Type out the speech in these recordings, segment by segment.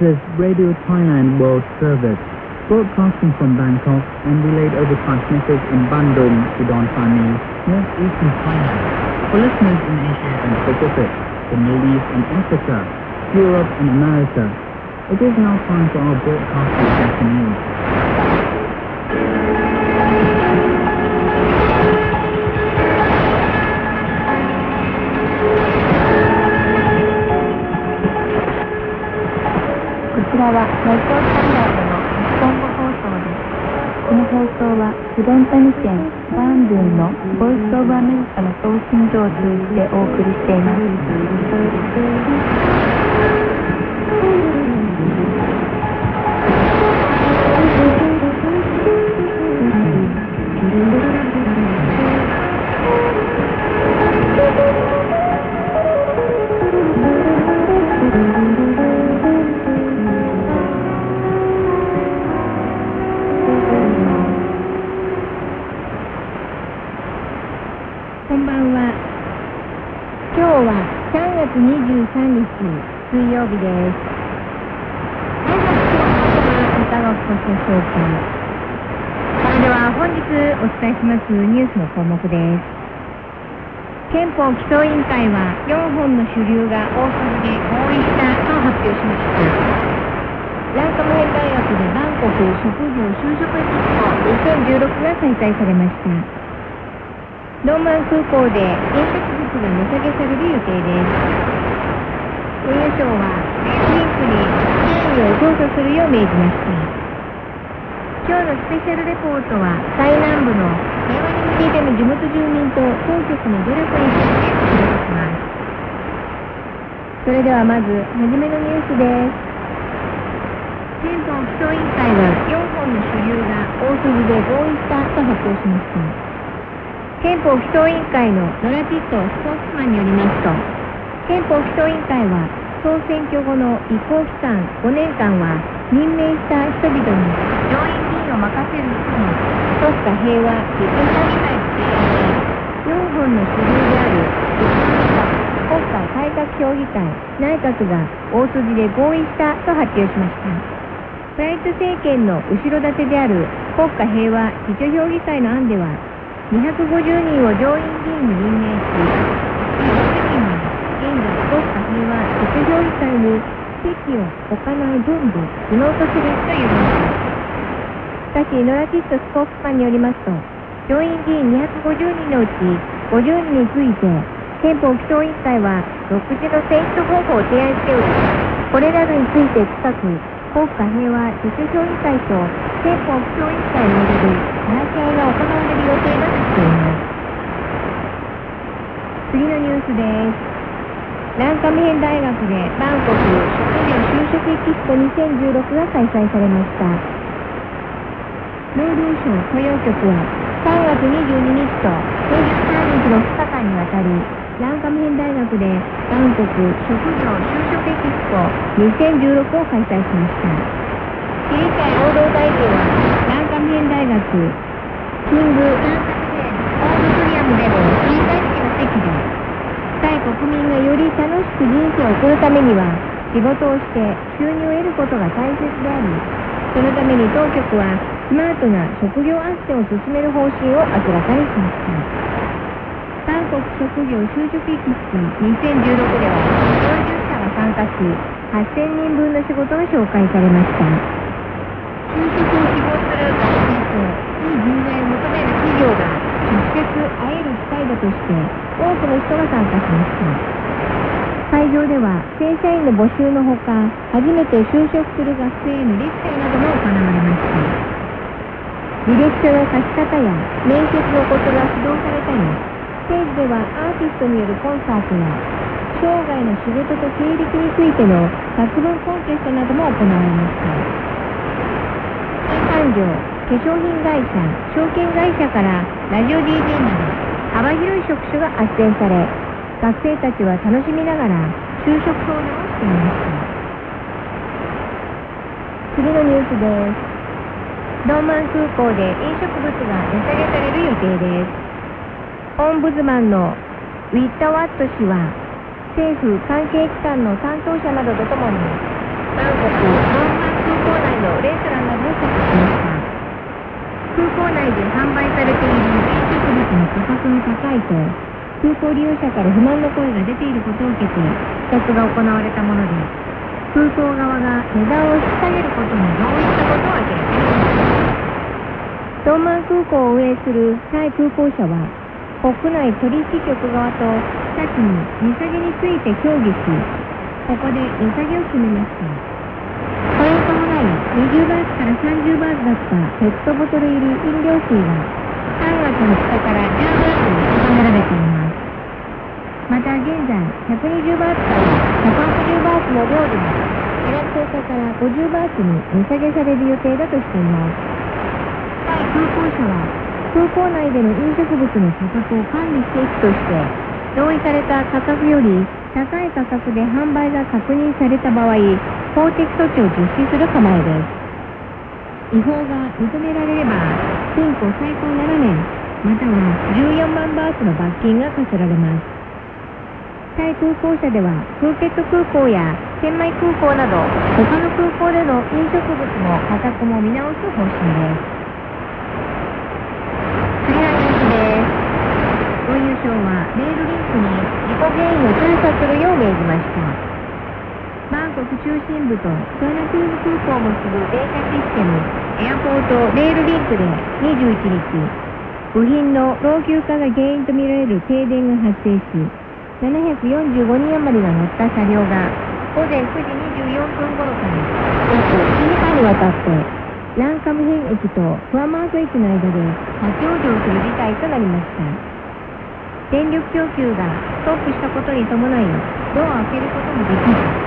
This is Radio Thailand World Service, broadcasting from Bangkok and relayed over transmitters in Bandung, Udon Thani, northeastern Thailand. For listeners in Asia and Pacific, the Middle East and Africa, Europe and America, it is now time for our broadcast in Japanese. ちらはラジオスタンダードの日本語放送です。この放送はフロンタニ県バーンブンのボイスオブアメリカの送信所を通じてお送りしています。曜日です。は、今日いかがごしでしょうか。それでは本日お伝えしますニュースの項目です。憲法基礎委員会は4本の主流が大筋で合意したと発表しました。ランカムヘン大学でバンコク職業就職エキスポ2016が開催されました。ローマン空港で飲食物が値下げされる予定です。運輸省はリンクに経緯を調査するよう命じました。今日のスペシャルレポートは最南部の平和に向けての地元住民と当局の努力についてお伝えします。それではまず初めのニュースです。憲法基礎委員会は4本の主流が大筋で合意したと発表しました。憲法基礎委員会のノラティットスポーツマンによりますと憲法基礎委員会は総選挙後の移行期間5年間は任命した人々に上院議員を任せる人に国家平和自治者議会の提案で4本の主流である国家改革評議会内閣が大筋で合意したと発表しました。プライト政権の後ろ盾である国家平和自治評議会の案では250人を上院議員に任命し、国家平和実情議会に席を置かない分で不能とするというものです。しかし、ノラティットスポークスマンによりますと、上院議員250人のうち50人について、憲法基礎委員会は独自の選出方法を提案しており、これらについて近く、国家平和自治評議会と憲法基礎委員会による話し合いが行われる予定だとしています。次のニュースです。ランカムヘン大学でバンコク職業就職エキスポ2016が開催されました。労働省雇用局は3月22日と23日の2日間にわたりランカムヘン大学でバンコク職業就職エキスポ2016を開催しました。市議会労働大臣はランカムヘン大学キングランカムヘンオーディトリアムでの開会式の席で国民がより楽しく人生を送るためには仕事をして収入を得ることが大切でありそのために当局はスマートな職業斡旋を進める方針を明らかにしました。韓国職業就職エキスポ2016では40社が参加し8000人分の仕事が紹介されました。就職を希望する学生といい人材を求める企業が会だとして多くの人が参加しました会場では正社員の募集のほか初めて就職する学生へのレクチャーなども行われました履歴書の書き方や面接のことが指導されたりステージではアーティストによるコンサートや生涯の仕事と経歴についての作文コンテストなども行われました。産業化粧品会社証券会社からラジオ DJ など幅広い職種が斡旋され学生たちは楽しみながら就職相談をしていました次のニュースですローマン空港で飲食物が値下げされる予定ですオンブズマンのウィッタワット氏は政府関係機関の担当者などとともにバンコクノーマン空港内のレストランなどを視察しました空港内で販売されている価格が高いと空港利用者から不満の声が出ていることを受けて視察が行われたもので空港側が値段を引き下げることに同意したことを明らかにしました。東満空港を運営するタイ空港社は国内取引局側と先に値下げについて協議しここで値下げを決めました。これに伴い20バーツから30バーツだったペットボトル入り飲料水が3月2日から10バーツに定められています。また現在120バーツから180バーツの料理が4月10日から50バーツに値下げされる予定だとしています。空港社は空港内での飲食物の価格を管理していくとして同意された価格より高い価格で販売が確認された場合法的措置を実施する構えです。違法が認められれば禁錮最高7年または14万バーツの罰金が課せられます。タイ空港社ではプーケット空港やチェンマイ空港など他の空港での飲食物の価格も見直す方針です。次のニュースです。運輸省はレールリンクに事故原因を調査するよう命じました。バンコク中心部とクアラトゥーム空港を結ぶデータシステムエアポートレールリンクで21日部品の老朽化が原因とみられる停電が発生し745人余りが乗った車両が午前9時24分頃から約1時間にわたってランカムヘン駅とフアマート駅の間で立ち往生する事態となりました。電力供給がストップしたことに伴いドアを開けることもできず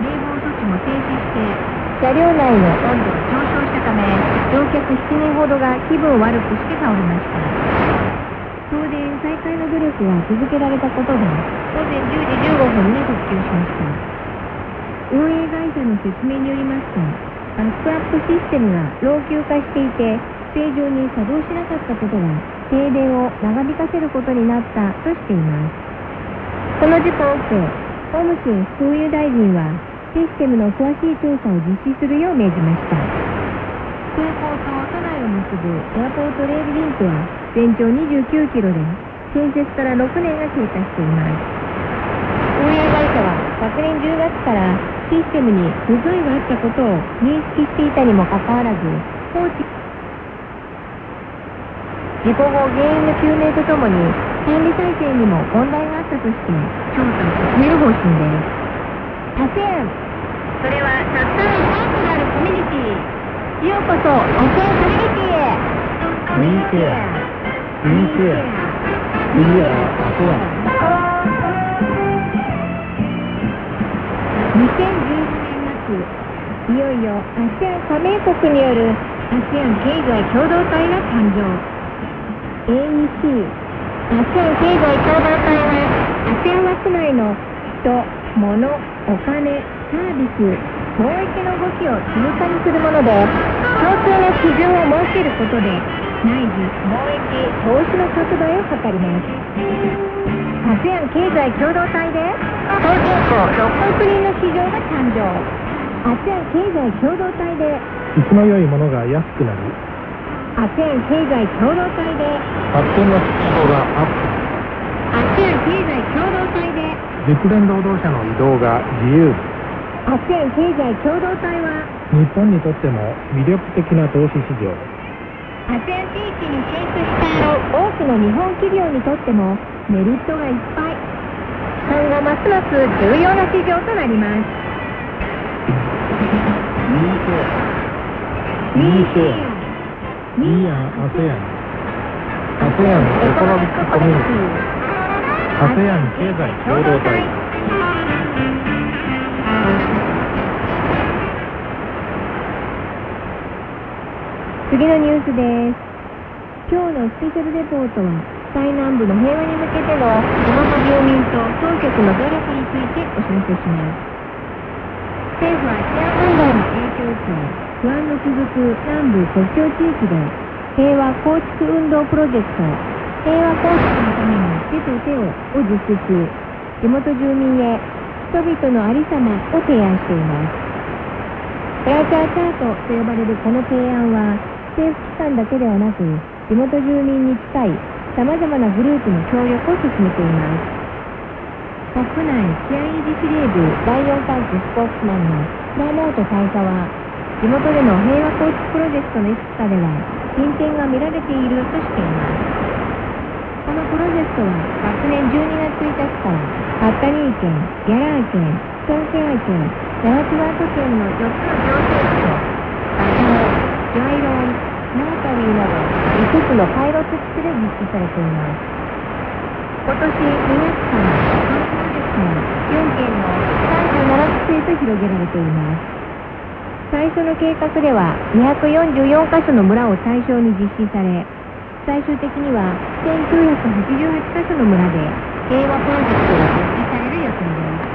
冷房措置も停止して車両内の温度が上昇したため乗客7人ほどが気分を悪くして倒れました。送電再開の努力は続けられたことで午前10時15分に復旧しました。運営会社の説明によりますとバックアップシステムが老朽化していて正常に作動しなかったことが停電を長引かせることになったとしています。この事故を受けオムシン副運輸大臣はシステムの詳しい調査を実施するよう命じました。空港と都内を結ぶエアポートレールリンクは全長29キロで建設から6年が経過しています。運営会社は昨年10月からシステムに不具合があったことを認識していたにもかかわらず放置。事故後原因の究明とともに管理体制にも問題があったとして調査を進める方針です。それはたったのパーソナルコミュニティようこそアセアンコミュニティへコミュニティへコミュニティへ次はアセアン2017年末いよいよ ASEAN 加盟国による ASEAN 経済共同体が誕生 AEC ASEAN 経済共同体は ASEAN 枠内の人、物、お金、サービス、貿易の動きを通過にするもので共通の基準を設けることで内需、貿易、投資の拡大を図ります。ASEAN 経済共同体で東京港6億人の市場が誕生。ASEAN 経済共同体で生きの良いものが安くなり ASEAN 経済共同体で発展のスピードがアッ ASEAN 経済共同体でプ熟練労働者の移動が自由 ASEAN 経済共同体は日本にとっても魅力的な投資市場。ASEAN 地域に進出した多くの日本企業にとってもメリットがいっぱい。今後ますます重要な市場となります。ミーシェアミーア ASEAN ASEAN エコノミックコミュニティ。ASEAN 経済共同体次のニュースです。今日のスペシャルレポートは最南部の平和に向けての地元住民と当局の努力についてお知らせします。政府は治安問題の影響を受け不安の続く南部国境地域で平和構築運動プロジェクト平和構築のために手と手をを実施し地元住民へ人々のありさまを提案しています。プラチャーチャートと呼ばれるこの提案は政府機関だけではなく地元住民に近いさまざまなグループの協力を進めています。国内治安維持司令部第4管区スポーツマンのプラモート大佐は地元での平和構築プロジェクトのいくつかでは進展が見られているとしています。このプロジェクトは昨年12月1日からハッタニー県、ギャラー県、ソンケア県、ナラティワート県の4つの行政区とバジョー、ジョイロン、ナータリーなど5つのパイロット地区で実施されています今年2月からこのプロジェクト4県の37区へと広げられています最初の計画では244カ所の村を対象に実施され最終的には1988カ所の村で平和プロジェクトが実施される予定です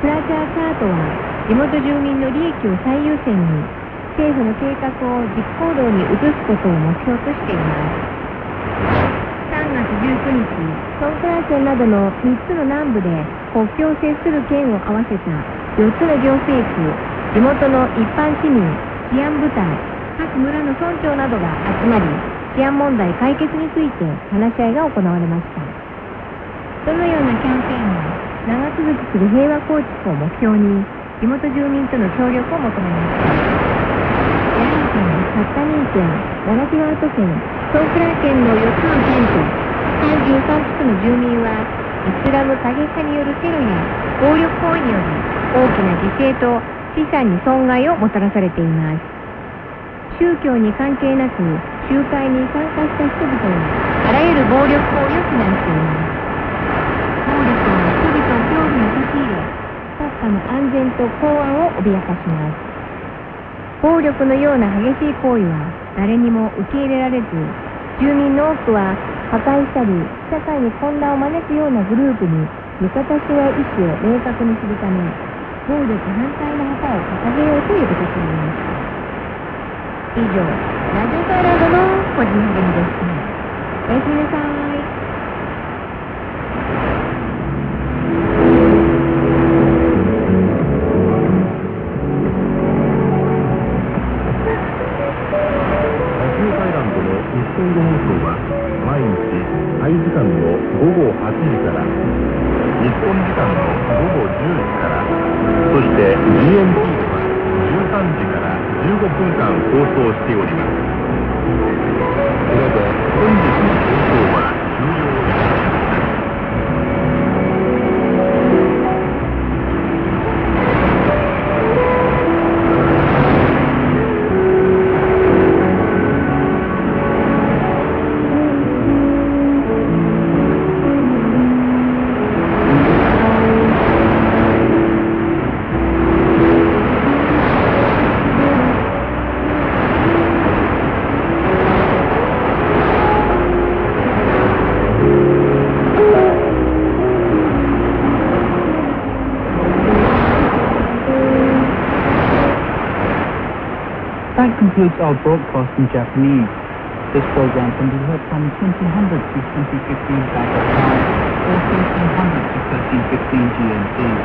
プラチャーチャートは地元住民の利益を最優先に政府の計画を実行動に移すことを目標としています。3月19日ソンクラ県などの3つの南部で国境を接する県を合わせた4つの行政区地元の一般市民治安部隊各村の村長などが集まり治安問題解決について話し合いが行われました。どのようなキャンペーンも長続きする平和構築を目標に地元住民との協力を求めました。県、サッタニー県、ナラティワート県、ソークラー県の4つの県と33地区の住民はイスラム過激派によるテロや暴力行為により大きな犠牲と資産に損害をもたらされています宗教に関係なく集会に参加した人々はあらゆる暴力行為を非難しています暴力は人々を恐怖に陥れ国家の安全と公安を脅かします暴力のような激しい行為は誰にも受け入れられず住民の多くは破壊したり社会に混乱を招くようなグループに味方しない意思を明確にするため暴力反対の旗を掲げようと呼びかけます以上、ラジオカーラドの個人励みでした。おやすみなさい。GMT では13時から15分間放送しております。これで本日の放送は concludes our broadcast in Japanese. This program can be heard from 2000 to 2015 Bangkok time or 1300 to 1315 GMT.